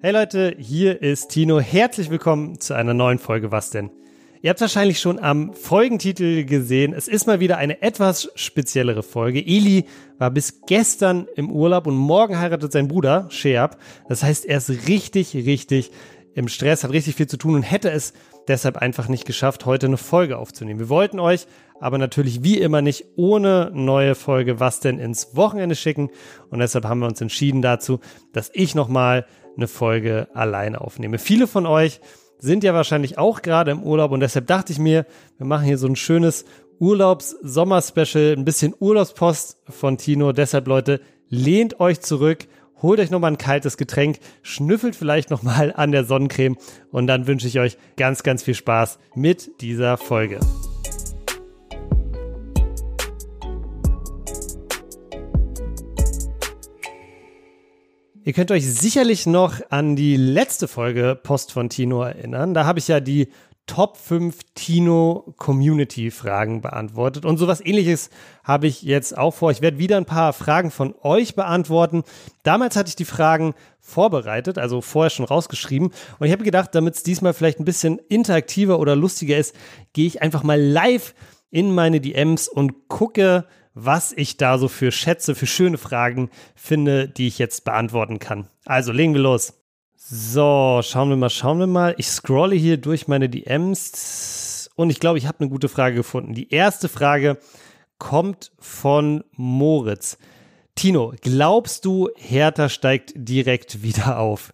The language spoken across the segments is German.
Hey Leute, hier ist Tino. Herzlich willkommen zu einer neuen Folge Was denn? Ihr habt wahrscheinlich schon am Folgentitel gesehen. Es ist mal wieder eine etwas speziellere Folge. Eli war bis gestern im Urlaub und morgen heiratet sein Bruder, Sheab. Das heißt, er ist richtig, richtig im Stress, hat richtig viel zu tun und hätte es deshalb einfach nicht geschafft, heute eine Folge aufzunehmen. Wir wollten euch aber natürlich wie immer nicht ohne neue Folge Was denn ins Wochenende schicken und deshalb haben wir uns entschieden dazu, dass ich nochmal eine Folge alleine aufnehme. Viele von euch sind ja wahrscheinlich auch gerade im Urlaub und deshalb dachte ich mir, wir machen hier so ein schönes Urlaubs-Sommer-Special, ein bisschen Urlaubspost von Tino. Deshalb, Leute, lehnt euch zurück, holt euch nochmal ein kaltes Getränk, schnüffelt vielleicht nochmal an der Sonnencreme und dann wünsche ich euch ganz, ganz viel Spaß mit dieser Folge. Ihr könnt euch sicherlich noch an die letzte Folge Post von Tino erinnern. Da habe ich ja die Top 5 Tino Community Fragen beantwortet. Und sowas ähnliches habe ich jetzt auch vor. Ich werde wieder ein paar Fragen von euch beantworten. Damals hatte ich die Fragen vorbereitet, also vorher schon rausgeschrieben. Und ich habe gedacht, damit es diesmal vielleicht ein bisschen interaktiver oder lustiger ist, gehe ich einfach mal live in meine DMs und gucke, was ich da so für Schätze, für schöne Fragen finde, die ich jetzt beantworten kann. Also legen wir los. So, schauen wir mal, schauen wir mal. Ich scrolle hier durch meine DMs und ich glaube, ich habe eine gute Frage gefunden. Die erste Frage kommt von Moritz. Tino, glaubst du, Hertha steigt direkt wieder auf?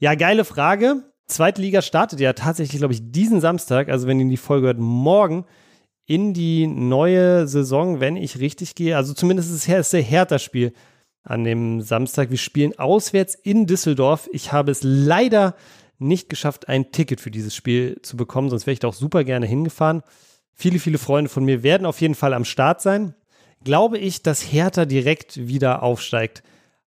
Ja, geile Frage. Zweite Liga startet ja tatsächlich, glaube ich, diesen Samstag, also wenn ihr die Folge hört, morgen in die neue Saison, wenn ich richtig gehe. Also zumindest ist es das Hertha-Spiel an dem Samstag. Wir spielen auswärts in Düsseldorf. Ich habe es leider nicht geschafft, ein Ticket für dieses Spiel zu bekommen, sonst wäre ich da auch super gerne hingefahren. Viele, viele Freunde von mir werden auf jeden Fall am Start sein. Glaube ich, dass Hertha direkt wieder aufsteigt,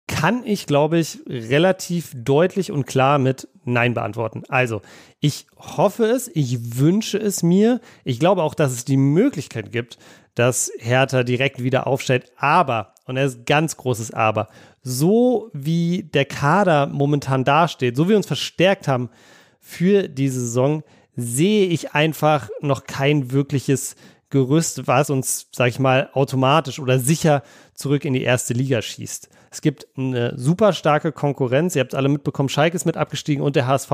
kann ich, glaube ich, relativ deutlich und klar mit Nein beantworten. Also, ich hoffe es, ich wünsche es mir. Ich glaube auch, dass es die Möglichkeit gibt, dass Hertha direkt wieder aufsteigt. Aber, und er ist ganz großes Aber, so wie der Kader momentan dasteht, so wie wir uns verstärkt haben für diese Saison, sehe ich einfach noch kein wirkliches Gerüst, was uns, sag ich mal, automatisch oder sicher zurück in die erste Liga schießt. Es gibt eine super starke Konkurrenz. Ihr habt alle mitbekommen, Schalke ist mit abgestiegen und der HSV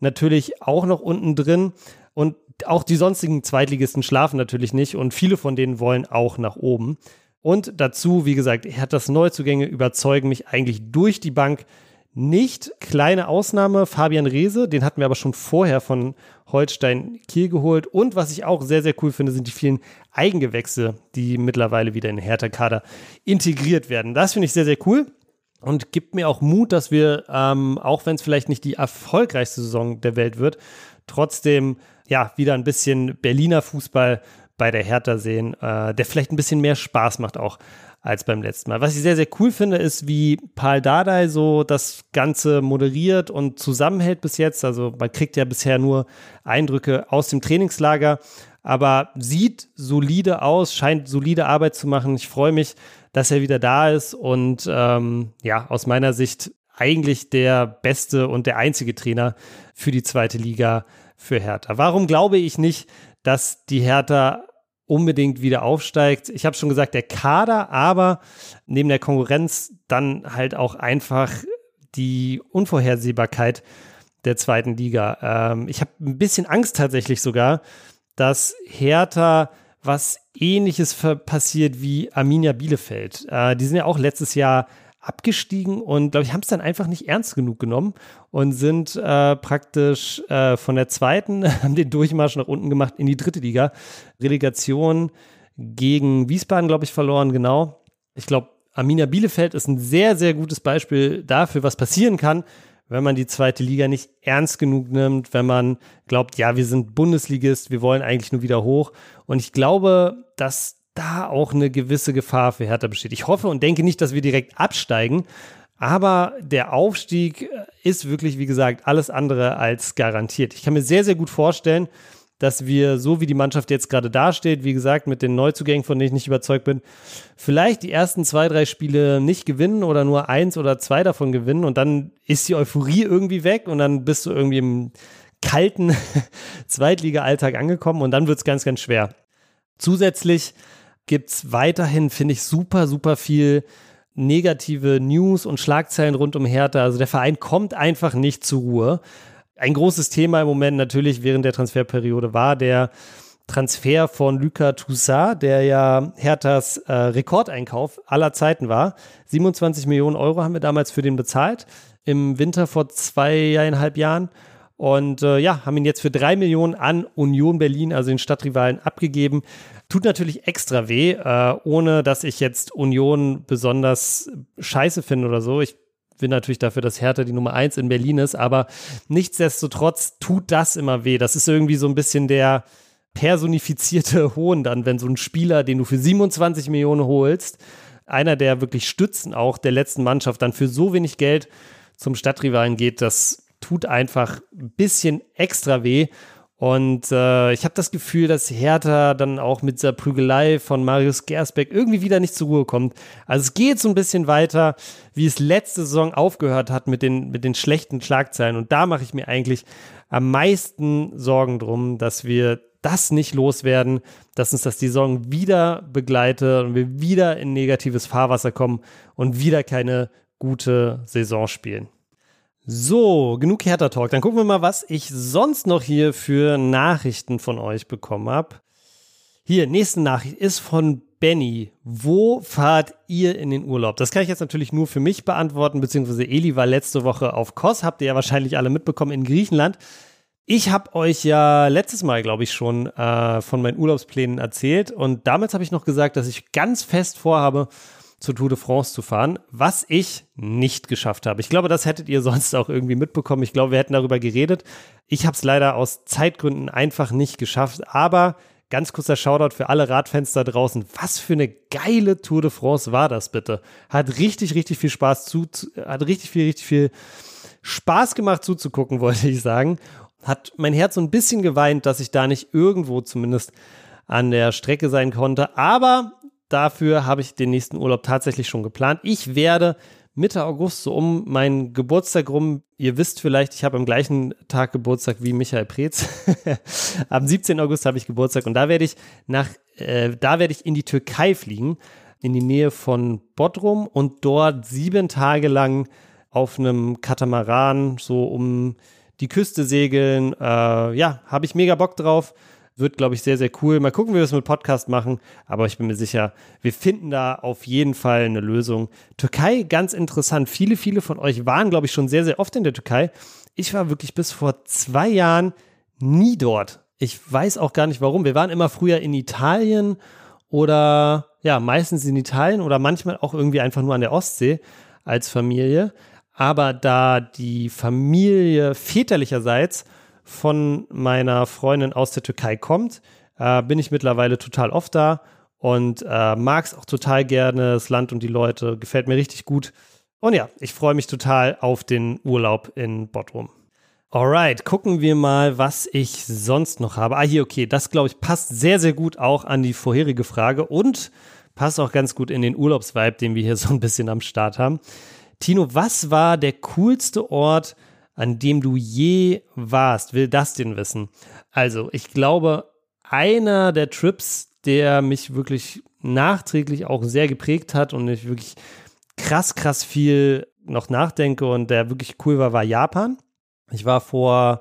natürlich auch noch unten drin. Und auch die sonstigen Zweitligisten schlafen natürlich nicht und viele von denen wollen auch nach oben. Und dazu, wie gesagt, hat das Neuzugänge überzeugen mich eigentlich durch die Bank nicht. Kleine Ausnahme, Fabian Reese, den hatten wir aber schon vorher von Holstein Kiel geholt. Und was ich auch sehr, sehr cool finde, sind die vielen Eigengewächse, die mittlerweile wieder in den Hertha-Kader integriert werden. Das finde ich sehr, sehr cool und gibt mir auch Mut, dass wir, ähm, auch wenn es vielleicht nicht die erfolgreichste Saison der Welt wird, trotzdem ja wieder ein bisschen Berliner Fußball bei der Hertha sehen, äh, der vielleicht ein bisschen mehr Spaß macht auch als beim letzten Mal. Was ich sehr, sehr cool finde, ist, wie Paul Dardai so das Ganze moderiert und zusammenhält bis jetzt. Also man kriegt ja bisher nur Eindrücke aus dem Trainingslager, aber sieht solide aus, scheint solide Arbeit zu machen. Ich freue mich, dass er wieder da ist und ähm, ja, aus meiner Sicht eigentlich der beste und der einzige Trainer für die zweite Liga für Hertha. Warum glaube ich nicht, dass die Hertha unbedingt wieder aufsteigt. Ich habe schon gesagt, der Kader, aber neben der Konkurrenz dann halt auch einfach die Unvorhersehbarkeit der zweiten Liga. Ähm, ich habe ein bisschen Angst tatsächlich sogar, dass Hertha was ähnliches passiert wie Arminia Bielefeld. Äh, die sind ja auch letztes Jahr abgestiegen und glaube ich, haben es dann einfach nicht ernst genug genommen und sind äh, praktisch äh, von der zweiten, haben den Durchmarsch nach unten gemacht in die dritte Liga. Relegation gegen Wiesbaden, glaube ich, verloren, genau. Ich glaube, Arminia Bielefeld ist ein sehr, sehr gutes Beispiel dafür, was passieren kann, wenn man die zweite Liga nicht ernst genug nimmt, wenn man glaubt, ja, wir sind Bundesligist, wir wollen eigentlich nur wieder hoch. Und ich glaube, dass da auch eine gewisse Gefahr für Hertha besteht. Ich hoffe und denke nicht, dass wir direkt absteigen, aber der Aufstieg ist wirklich, wie gesagt, alles andere als garantiert. Ich kann mir sehr, sehr gut vorstellen, dass wir, so wie die Mannschaft jetzt gerade dasteht, wie gesagt, mit den Neuzugängen, von denen ich nicht überzeugt bin, vielleicht die ersten zwei, drei Spiele nicht gewinnen oder nur eins oder zwei davon gewinnen und dann ist die Euphorie irgendwie weg und dann bist du irgendwie im kalten Zweitliga-Alltag angekommen und dann wird es ganz, ganz schwer. Zusätzlich gibt es weiterhin, finde ich, super, super viel negative News und Schlagzeilen rund um Hertha. Also der Verein kommt einfach nicht zur Ruhe. Ein großes Thema im Moment natürlich während der Transferperiode war der Transfer von Luca Toussaint, der ja Herthas äh, Rekordeinkauf aller Zeiten war. 27 Millionen Euro haben wir damals für den bezahlt im Winter vor zweieinhalb Jahren. Und äh, ja, haben ihn jetzt für drei Millionen an Union Berlin, also den Stadtrivalen, abgegeben. Tut natürlich extra weh, äh, ohne dass ich jetzt Union besonders scheiße finde oder so. Ich bin natürlich dafür, dass Hertha die Nummer eins in Berlin ist, aber nichtsdestotrotz tut das immer weh. Das ist irgendwie so ein bisschen der personifizierte Hohn dann, wenn so ein Spieler, den du für 27 Millionen holst, einer der wirklich Stützen auch der letzten Mannschaft, dann für so wenig Geld zum Stadtrivalen geht, das tut einfach ein bisschen extra weh. Und äh, ich habe das Gefühl, dass Hertha dann auch mit dieser Prügelei von Marius Gersbeck irgendwie wieder nicht zur Ruhe kommt. Also es geht so ein bisschen weiter, wie es letzte Saison aufgehört hat mit den, mit den schlechten Schlagzeilen. Und da mache ich mir eigentlich am meisten Sorgen drum, dass wir das nicht loswerden, dass uns das die Saison wieder begleitet und wir wieder in negatives Fahrwasser kommen und wieder keine gute Saison spielen. So, genug Hertha-Talk. Dann gucken wir mal, was ich sonst noch hier für Nachrichten von euch bekommen habe. Hier, nächste Nachricht ist von Benny. Wo fahrt ihr in den Urlaub? Das kann ich jetzt natürlich nur für mich beantworten, beziehungsweise Eli war letzte Woche auf Kos, habt ihr ja wahrscheinlich alle mitbekommen, in Griechenland. Ich habe euch ja letztes Mal, glaube ich, schon äh, von meinen Urlaubsplänen erzählt und damals habe ich noch gesagt, dass ich ganz fest vorhabe, zur Tour de France zu fahren, was ich nicht geschafft habe. Ich glaube, das hättet ihr sonst auch irgendwie mitbekommen. Ich glaube, wir hätten darüber geredet. Ich habe es leider aus Zeitgründen einfach nicht geschafft. Aber ganz kurzer Shoutout für alle Radfans da draußen. Was für eine geile Tour de France war das bitte? Hat richtig, richtig viel Spaß zu, hat richtig viel, richtig viel Spaß gemacht zuzugucken, wollte ich sagen. Hat mein Herz so ein bisschen geweint, dass ich da nicht irgendwo zumindest an der Strecke sein konnte. Aber dafür habe ich den nächsten Urlaub tatsächlich schon geplant. Ich werde Mitte August, so um meinen Geburtstag rum, ihr wisst vielleicht, ich habe am gleichen Tag Geburtstag wie Michael Preetz. am 17. August habe ich Geburtstag und da werde ich nach, äh, da werde ich in die Türkei fliegen, in die Nähe von Bodrum und dort sieben Tage lang auf einem Katamaran so um die Küste segeln. Äh, ja, habe ich mega Bock drauf. Wird, glaube ich, sehr, sehr cool. Mal gucken, wie wir es mit Podcast machen. Aber ich bin mir sicher, wir finden da auf jeden Fall eine Lösung. Türkei, ganz interessant. Viele, viele von euch waren, glaube ich, schon sehr, sehr oft in der Türkei. Ich war wirklich bis vor zwei Jahren nie dort. Ich weiß auch gar nicht warum. Wir waren immer früher in Italien oder ja, meistens in Italien oder manchmal auch irgendwie einfach nur an der Ostsee als Familie. Aber da die Familie väterlicherseits von meiner Freundin aus der Türkei kommt, äh, bin ich mittlerweile total oft da und äh, mag es auch total gerne, das Land und die Leute, gefällt mir richtig gut. Und ja, ich freue mich total auf den Urlaub in Bodrum. Alright, gucken wir mal, was ich sonst noch habe. Ah, hier, okay, das glaube ich passt sehr, sehr gut auch an die vorherige Frage und passt auch ganz gut in den Urlaubsvibe, den wir hier so ein bisschen am Start haben. Tino, was war der coolste Ort, an dem du je warst, will das den wissen. Also, ich glaube, einer der Trips, der mich wirklich nachträglich auch sehr geprägt hat und ich wirklich krass, krass viel noch nachdenke und der wirklich cool war, war Japan. Ich war vor,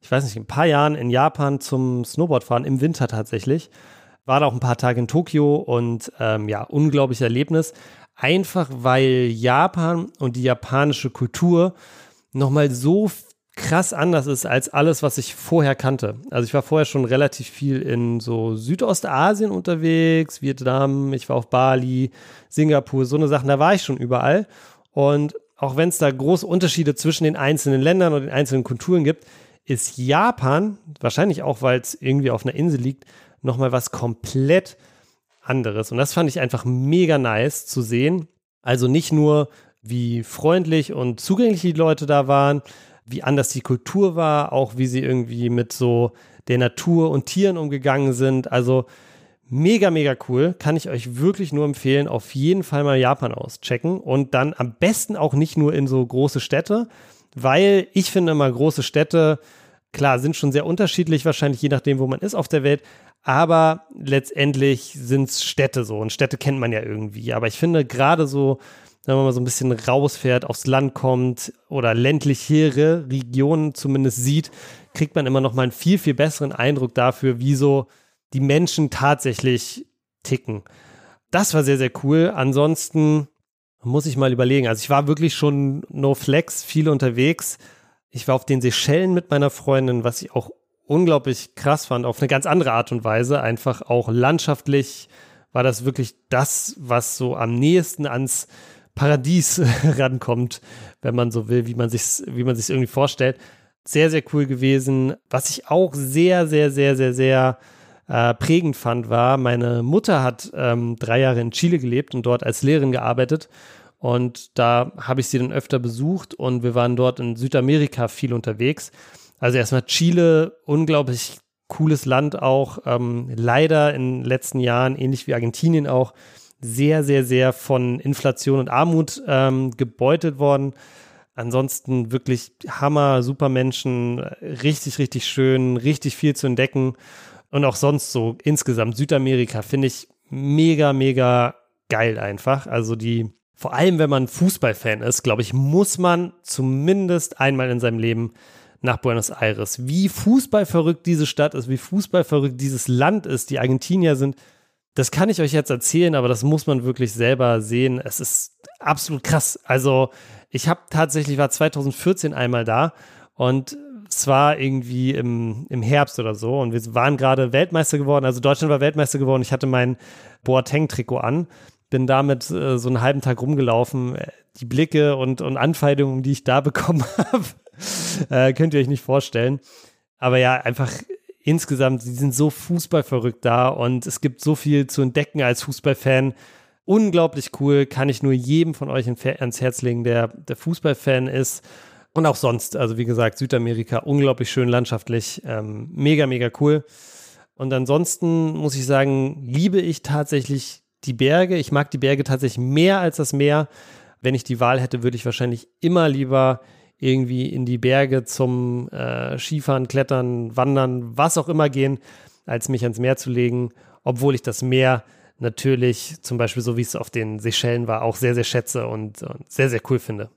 ich weiß nicht, ein paar Jahren in Japan zum Snowboardfahren im Winter tatsächlich. War da auch ein paar Tage in Tokio und ähm, ja, unglaubliches Erlebnis. Einfach weil Japan und die japanische Kultur nochmal so krass anders ist als alles, was ich vorher kannte. Also ich war vorher schon relativ viel in so Südostasien unterwegs, Vietnam, ich war auf Bali, Singapur, so eine Sachen, da war ich schon überall. Und auch wenn es da große Unterschiede zwischen den einzelnen Ländern und den einzelnen Kulturen gibt, ist Japan, wahrscheinlich auch, weil es irgendwie auf einer Insel liegt, nochmal was komplett anderes. Und das fand ich einfach mega nice zu sehen. Also nicht nur wie freundlich und zugänglich die Leute da waren, wie anders die Kultur war, auch wie sie irgendwie mit so der Natur und Tieren umgegangen sind. Also mega, mega cool. Kann ich euch wirklich nur empfehlen. Auf jeden Fall mal Japan auschecken und dann am besten auch nicht nur in so große Städte, weil ich finde immer große Städte, klar, sind schon sehr unterschiedlich, wahrscheinlich je nachdem, wo man ist auf der Welt. Aber letztendlich sind es Städte so und Städte kennt man ja irgendwie. Aber ich finde gerade so, wenn man mal so ein bisschen rausfährt, aufs Land kommt oder ländlichere Regionen zumindest sieht, kriegt man immer noch mal einen viel, viel besseren Eindruck dafür, wie so die Menschen tatsächlich ticken. Das war sehr, sehr cool. Ansonsten muss ich mal überlegen. Also ich war wirklich schon no flex, viel unterwegs. Ich war auf den Seychellen mit meiner Freundin, was ich auch unglaublich krass fand, auf eine ganz andere Art und Weise. Einfach auch landschaftlich war das wirklich das, was so am nächsten ans Paradies rankommt, wenn man so will, wie man sich, wie man sich irgendwie vorstellt. Sehr, sehr cool gewesen. Was ich auch sehr, sehr, sehr, sehr, sehr äh, prägend fand, war, meine Mutter hat ähm, drei Jahre in Chile gelebt und dort als Lehrerin gearbeitet. Und da habe ich sie dann öfter besucht und wir waren dort in Südamerika viel unterwegs. Also erstmal Chile, unglaublich cooles Land auch. Ähm, leider in den letzten Jahren, ähnlich wie Argentinien auch, sehr, sehr, sehr von Inflation und Armut ähm, gebeutelt worden. Ansonsten wirklich Hammer, super Menschen, richtig, richtig schön, richtig viel zu entdecken. Und auch sonst so insgesamt Südamerika finde ich mega, mega geil einfach. Also die, vor allem wenn man Fußballfan ist, glaube ich, muss man zumindest einmal in seinem Leben nach Buenos Aires. Wie fußballverrückt diese Stadt ist, wie fußballverrückt dieses Land ist, die Argentinier sind, das kann ich euch jetzt erzählen, aber das muss man wirklich selber sehen. Es ist absolut krass. Also ich habe tatsächlich, war 2014 einmal da und es war irgendwie im, im Herbst oder so und wir waren gerade Weltmeister geworden. Also Deutschland war Weltmeister geworden. Ich hatte mein Boateng-Trikot an, bin damit äh, so einen halben Tag rumgelaufen. Die Blicke und, und Anfeindungen, die ich da bekommen habe, äh, könnt ihr euch nicht vorstellen. Aber ja, einfach insgesamt, sie sind so fußballverrückt da und es gibt so viel zu entdecken als Fußballfan. Unglaublich cool, kann ich nur jedem von euch ans Herz legen, der, der Fußballfan ist. Und auch sonst, also wie gesagt, Südamerika, unglaublich schön landschaftlich, ähm, mega, mega cool. Und ansonsten muss ich sagen, liebe ich tatsächlich die Berge. Ich mag die Berge tatsächlich mehr als das Meer. Wenn ich die Wahl hätte, würde ich wahrscheinlich immer lieber irgendwie in die Berge zum äh, Skifahren, Klettern, Wandern, was auch immer gehen, als mich ans Meer zu legen, obwohl ich das Meer natürlich, zum Beispiel so wie es auf den Seychellen war, auch sehr, sehr schätze und, und sehr, sehr cool finde.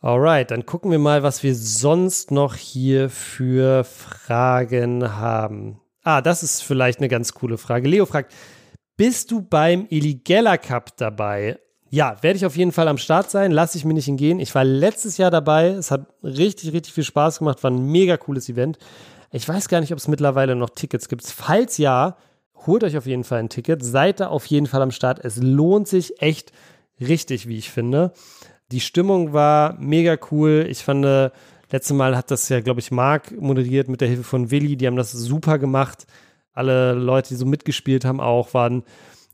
Alright, dann gucken wir mal, was wir sonst noch hier für Fragen haben. Ah, das ist vielleicht eine ganz coole Frage. Leo fragt, bist du beim Illigella Cup dabei? Ja, werde ich auf jeden Fall am Start sein, lasse ich mir nicht entgehen. Ich war letztes Jahr dabei, es hat richtig, richtig viel Spaß gemacht, war ein mega cooles Event. Ich weiß gar nicht, ob es mittlerweile noch Tickets gibt. Falls ja, holt euch auf jeden Fall ein Ticket, seid da auf jeden Fall am Start. Es lohnt sich echt richtig, wie ich finde. Die Stimmung war mega cool. Ich fand, äh, letzte Mal hat das ja, glaube ich, Marc moderiert mit der Hilfe von Willi. Die haben das super gemacht. Alle Leute, die so mitgespielt haben, auch waren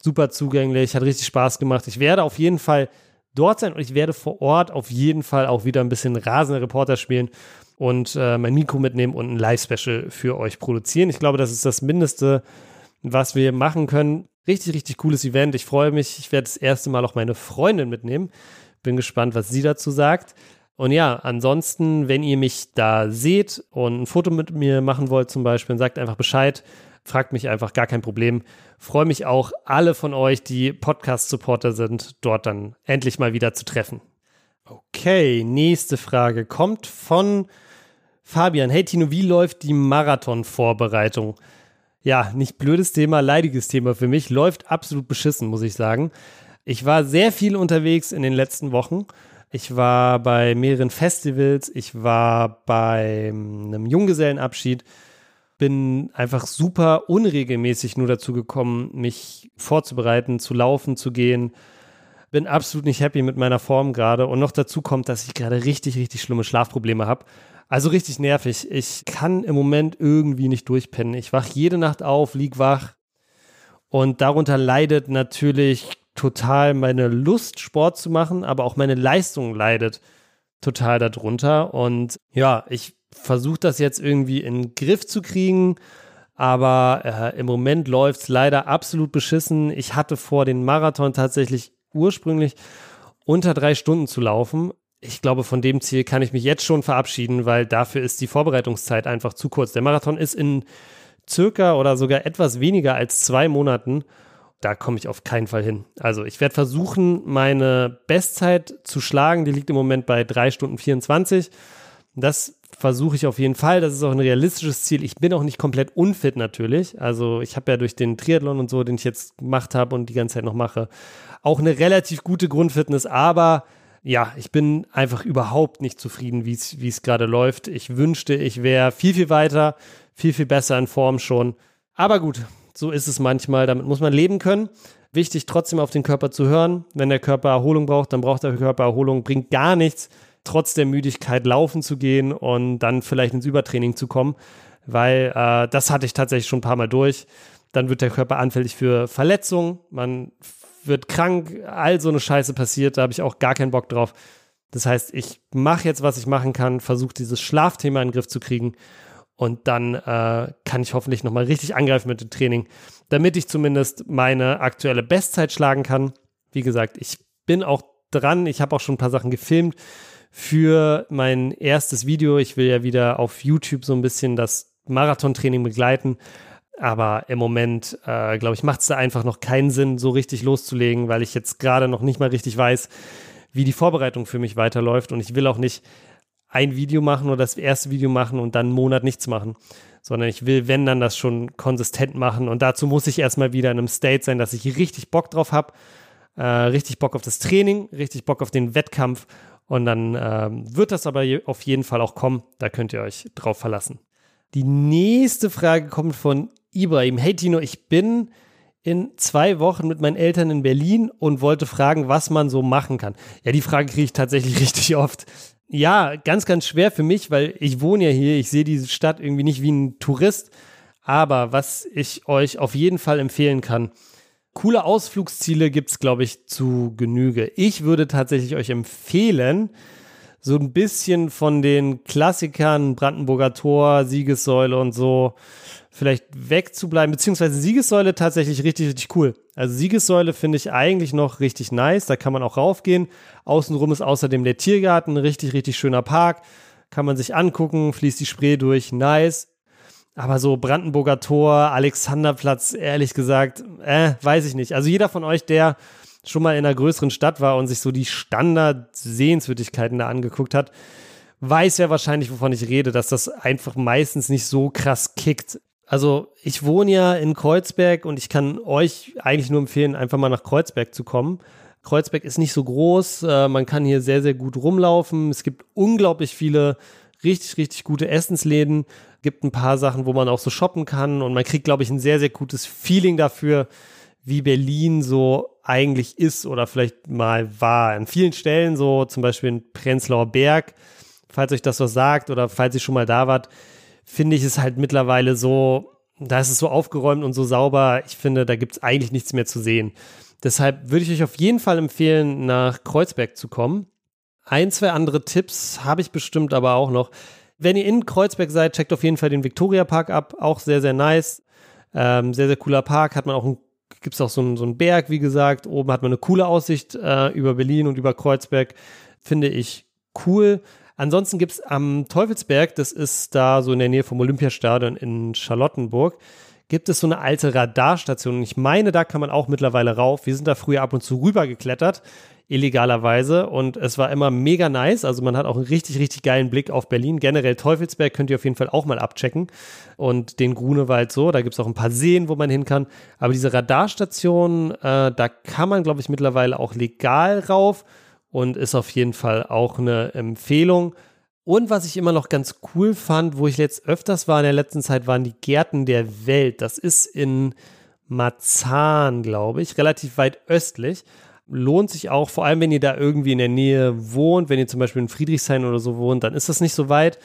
super zugänglich, hat richtig Spaß gemacht. Ich werde auf jeden Fall dort sein und ich werde vor Ort auf jeden Fall auch wieder ein bisschen rasende Reporter spielen und äh, mein Mikro mitnehmen und ein Live-Special für euch produzieren. Ich glaube, das ist das Mindeste, was wir machen können. Richtig, richtig cooles Event. Ich freue mich. Ich werde das erste Mal auch meine Freundin mitnehmen. Bin gespannt, was sie dazu sagt. Und ja, ansonsten, wenn ihr mich da seht und ein Foto mit mir machen wollt zum Beispiel, sagt einfach Bescheid fragt mich einfach, gar kein Problem. Freue mich auch, alle von euch, die Podcast-Supporter sind, dort dann endlich mal wieder zu treffen. Okay, nächste Frage kommt von Fabian. Hey Tino, wie läuft die Marathon-Vorbereitung? Ja, nicht blödes Thema, leidiges Thema für mich. Läuft absolut beschissen, muss ich sagen. Ich war sehr viel unterwegs in den letzten Wochen. Ich war bei mehreren Festivals. Ich war bei einem Junggesellenabschied bin einfach super unregelmäßig nur dazu gekommen, mich vorzubereiten, zu laufen, zu gehen. Bin absolut nicht happy mit meiner Form gerade. Und noch dazu kommt, dass ich gerade richtig, richtig schlimme Schlafprobleme habe. Also richtig nervig. Ich kann im Moment irgendwie nicht durchpennen. Ich wach jede Nacht auf, lieg wach. Und darunter leidet natürlich total meine Lust, Sport zu machen, aber auch meine Leistung leidet total darunter. Und ja, ich versuche das jetzt irgendwie in den Griff zu kriegen. Aber äh, im Moment läuft es leider absolut beschissen. Ich hatte vor, den Marathon tatsächlich ursprünglich unter drei Stunden zu laufen. Ich glaube, von dem Ziel kann ich mich jetzt schon verabschieden, weil dafür ist die Vorbereitungszeit einfach zu kurz. Der Marathon ist in circa oder sogar etwas weniger als zwei Monaten. Da komme ich auf keinen Fall hin. Also ich werde versuchen, meine Bestzeit zu schlagen. Die liegt im Moment bei drei Stunden 24. Das versuche ich auf jeden Fall. Das ist auch ein realistisches Ziel. Ich bin auch nicht komplett unfit natürlich. Also ich habe ja durch den Triathlon und so, den ich jetzt gemacht habe und die ganze Zeit noch mache, auch eine relativ gute Grundfitness. Aber ja, ich bin einfach überhaupt nicht zufrieden, wie es gerade läuft. Ich wünschte, ich wäre viel, viel weiter, viel, viel besser in Form schon. Aber gut, so ist es manchmal. Damit muss man leben können. Wichtig, trotzdem auf den Körper zu hören. Wenn der Körper Erholung braucht, dann braucht der Körper Erholung. Bringt gar nichts, trotz der Müdigkeit laufen zu gehen und dann vielleicht ins Übertraining zu kommen, weil äh, das hatte ich tatsächlich schon ein paar Mal durch. Dann wird der Körper anfällig für Verletzungen, man wird krank, all so eine Scheiße passiert, da habe ich auch gar keinen Bock drauf. Das heißt, ich mache jetzt, was ich machen kann, versuche dieses Schlafthema in den Griff zu kriegen und dann äh, kann ich hoffentlich nochmal richtig angreifen mit dem Training, damit ich zumindest meine aktuelle Bestzeit schlagen kann. Wie gesagt, ich bin auch dran, ich habe auch schon ein paar Sachen gefilmt für mein erstes Video. Ich will ja wieder auf YouTube so ein bisschen das Marathontraining begleiten. Aber im Moment, äh, glaube ich, macht es da einfach noch keinen Sinn, so richtig loszulegen, weil ich jetzt gerade noch nicht mal richtig weiß, wie die Vorbereitung für mich weiterläuft. Und ich will auch nicht ein Video machen oder das erste Video machen und dann einen Monat nichts machen, sondern ich will, wenn, dann das schon konsistent machen. Und dazu muss ich erstmal wieder in einem State sein, dass ich richtig Bock drauf habe, äh, richtig Bock auf das Training, richtig Bock auf den Wettkampf und dann ähm, wird das aber auf jeden Fall auch kommen. Da könnt ihr euch drauf verlassen. Die nächste Frage kommt von Ibrahim. Hey Tino, ich bin in zwei Wochen mit meinen Eltern in Berlin und wollte fragen, was man so machen kann. Ja, die Frage kriege ich tatsächlich richtig oft. Ja, ganz, ganz schwer für mich, weil ich wohne ja hier. Ich sehe diese Stadt irgendwie nicht wie ein Tourist. Aber was ich euch auf jeden Fall empfehlen kann, Coole Ausflugsziele gibt es, glaube ich, zu Genüge. Ich würde tatsächlich euch empfehlen, so ein bisschen von den Klassikern Brandenburger Tor, Siegessäule und so vielleicht wegzubleiben, beziehungsweise Siegessäule tatsächlich richtig, richtig cool. Also Siegessäule finde ich eigentlich noch richtig nice, da kann man auch raufgehen. Außenrum ist außerdem der Tiergarten, richtig, richtig schöner Park. Kann man sich angucken, fließt die Spree durch, nice. Aber so Brandenburger Tor, Alexanderplatz, ehrlich gesagt, äh, weiß ich nicht. Also jeder von euch, der schon mal in einer größeren Stadt war und sich so die Standard-Sehenswürdigkeiten da angeguckt hat, weiß ja wahrscheinlich, wovon ich rede, dass das einfach meistens nicht so krass kickt. Also ich wohne ja in Kreuzberg und ich kann euch eigentlich nur empfehlen, einfach mal nach Kreuzberg zu kommen. Kreuzberg ist nicht so groß, äh, man kann hier sehr, sehr gut rumlaufen. Es gibt unglaublich viele richtig, richtig gute Essensläden gibt ein paar Sachen, wo man auch so shoppen kann und man kriegt, glaube ich, ein sehr, sehr gutes Feeling dafür, wie Berlin so eigentlich ist oder vielleicht mal war. An vielen Stellen, so zum Beispiel in Prenzlauer Berg, falls euch das was sagt oder falls ihr schon mal da wart, finde ich es halt mittlerweile so, da ist es so aufgeräumt und so sauber. Ich finde, da gibt es eigentlich nichts mehr zu sehen. Deshalb würde ich euch auf jeden Fall empfehlen, nach Kreuzberg zu kommen. Ein, zwei andere Tipps habe ich bestimmt aber auch noch. Wenn ihr in Kreuzberg seid, checkt auf jeden Fall den Victoria Park ab. Auch sehr, sehr nice. Ähm, sehr, sehr cooler Park. Hat man auch ein gibt es auch so einen, so einen Berg, wie gesagt. Oben hat man eine coole Aussicht äh, über Berlin und über Kreuzberg. Finde ich cool. Ansonsten gibt es am Teufelsberg, das ist da so in der Nähe vom Olympiastadion in Charlottenburg, gibt es so eine alte Radarstation. Und ich meine, da kann man auch mittlerweile rauf. Wir sind da früher ab und zu rüber geklettert illegalerweise und es war immer mega nice. Also man hat auch einen richtig, richtig geilen Blick auf Berlin. Generell Teufelsberg könnt ihr auf jeden Fall auch mal abchecken und den Grunewald so. Da gibt es auch ein paar Seen, wo man hin kann. Aber diese Radarstation, äh, da kann man, glaube ich, mittlerweile auch legal rauf und ist auf jeden Fall auch eine Empfehlung. Und was ich immer noch ganz cool fand, wo ich jetzt öfters war in der letzten Zeit, waren die Gärten der Welt. Das ist in Marzahn, glaube ich, relativ weit östlich lohnt sich auch, vor allem wenn ihr da irgendwie in der Nähe wohnt, wenn ihr zum Beispiel in Friedrichshain oder so wohnt, dann ist das nicht so weit.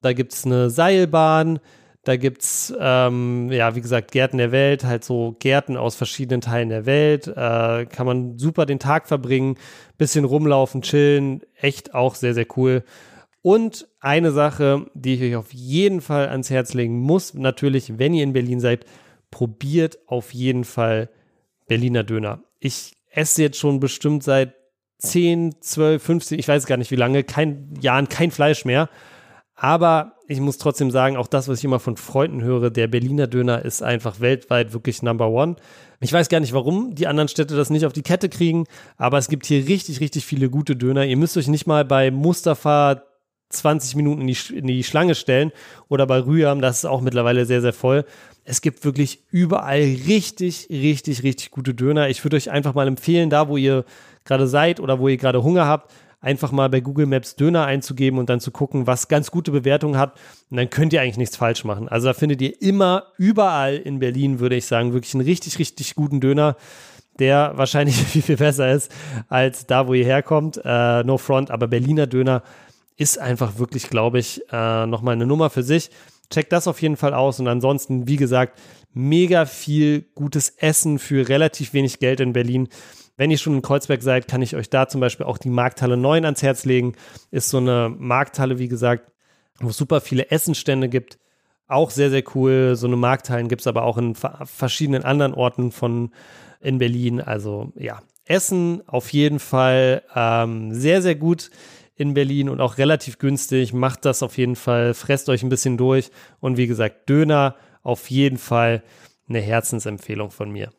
Da gibt es eine Seilbahn, Da gibt's ähm, ja, wie gesagt, Gärten der Welt, halt so Gärten aus verschiedenen Teilen der Welt. Äh, kann man super den Tag verbringen, bisschen rumlaufen, chillen. Echt auch sehr, sehr cool. Und eine Sache, die ich euch auf jeden Fall ans Herz legen muss, natürlich, wenn ihr in Berlin seid, probiert auf jeden Fall Berliner Döner. Ich esse jetzt schon bestimmt seit 10, 12, 15, ich weiß gar nicht wie lange, kein Jahren kein Fleisch mehr. Aber ich muss trotzdem sagen, auch das, was ich immer von Freunden höre, der Berliner Döner ist einfach weltweit wirklich Number One. Ich weiß gar nicht, warum die anderen Städte das nicht auf die Kette kriegen, aber es gibt hier richtig, richtig viele gute Döner. Ihr müsst euch nicht mal bei Mustafa 20 Minuten in die, in die Schlange stellen oder bei Rüham, das ist auch mittlerweile sehr, sehr voll. Es gibt wirklich überall richtig, richtig, richtig gute Döner. Ich würde euch einfach mal empfehlen, da wo ihr gerade seid oder wo ihr gerade Hunger habt, einfach mal bei Google Maps Döner einzugeben und dann zu gucken, was ganz gute Bewertungen hat. Und dann könnt ihr eigentlich nichts falsch machen. Also da findet ihr immer überall in Berlin, würde ich sagen, wirklich einen richtig, richtig guten Döner, der wahrscheinlich viel, viel besser ist als da, wo ihr herkommt. Äh, no front, aber Berliner Döner ist einfach wirklich, glaube ich, äh, nochmal eine Nummer für sich. Checkt das auf jeden Fall aus. Und ansonsten, wie gesagt, mega viel gutes Essen für relativ wenig Geld in Berlin. Wenn ihr schon in Kreuzberg seid, kann ich euch da zum Beispiel auch die Markthalle 9 ans Herz legen. Ist so eine Markthalle, wie gesagt, wo es super viele Essenstände gibt. Auch sehr, sehr cool. So eine Markthallen gibt es aber auch in verschiedenen anderen Orten von in Berlin. Also ja, Essen auf jeden Fall ähm, sehr, sehr gut in Berlin und auch relativ günstig. Macht das auf jeden Fall, fresst euch ein bisschen durch. Und wie gesagt, Döner auf jeden Fall eine Herzensempfehlung von mir.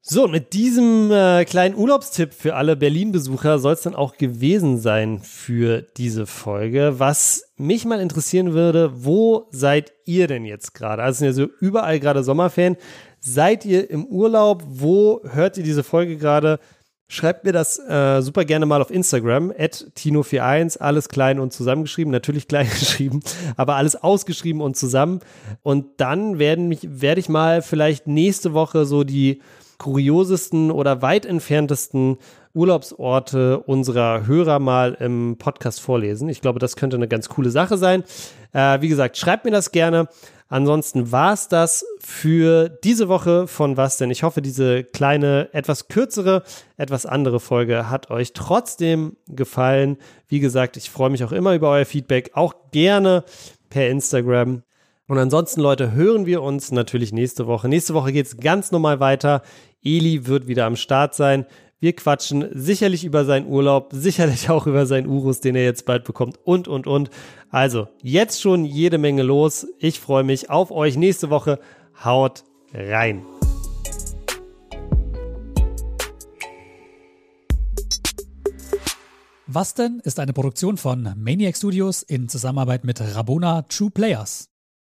So, mit diesem äh, kleinen Urlaubstipp für alle Berlin-Besucher soll es dann auch gewesen sein für diese Folge. Was mich mal interessieren würde, wo seid ihr denn jetzt gerade? Also sind ja so überall gerade Sommerferien. Seid ihr im Urlaub? Wo hört ihr diese Folge gerade? Schreibt mir das äh, super gerne mal auf Instagram, at Tino41, alles klein und zusammengeschrieben, natürlich klein geschrieben, aber alles ausgeschrieben und zusammen. Und dann werden mich, werde ich mal vielleicht nächste Woche so die kuriosesten oder weit entferntesten Urlaubsorte unserer Hörer mal im Podcast vorlesen. Ich glaube, das könnte eine ganz coole Sache sein. Äh, wie gesagt, schreibt mir das gerne. Ansonsten war es das für diese Woche von was denn? Ich hoffe, diese kleine, etwas kürzere, etwas andere Folge hat euch trotzdem gefallen. Wie gesagt, ich freue mich auch immer über euer Feedback, auch gerne per Instagram. Und ansonsten, Leute, hören wir uns natürlich nächste Woche. Nächste Woche geht es ganz normal weiter. Eli wird wieder am Start sein. Wir quatschen sicherlich über seinen Urlaub, sicherlich auch über seinen Urus, den er jetzt bald bekommt und, und, und. Also, jetzt schon jede Menge los. Ich freue mich auf euch nächste Woche. Haut rein. Was denn ist eine Produktion von Maniac Studios in Zusammenarbeit mit Rabona True Players.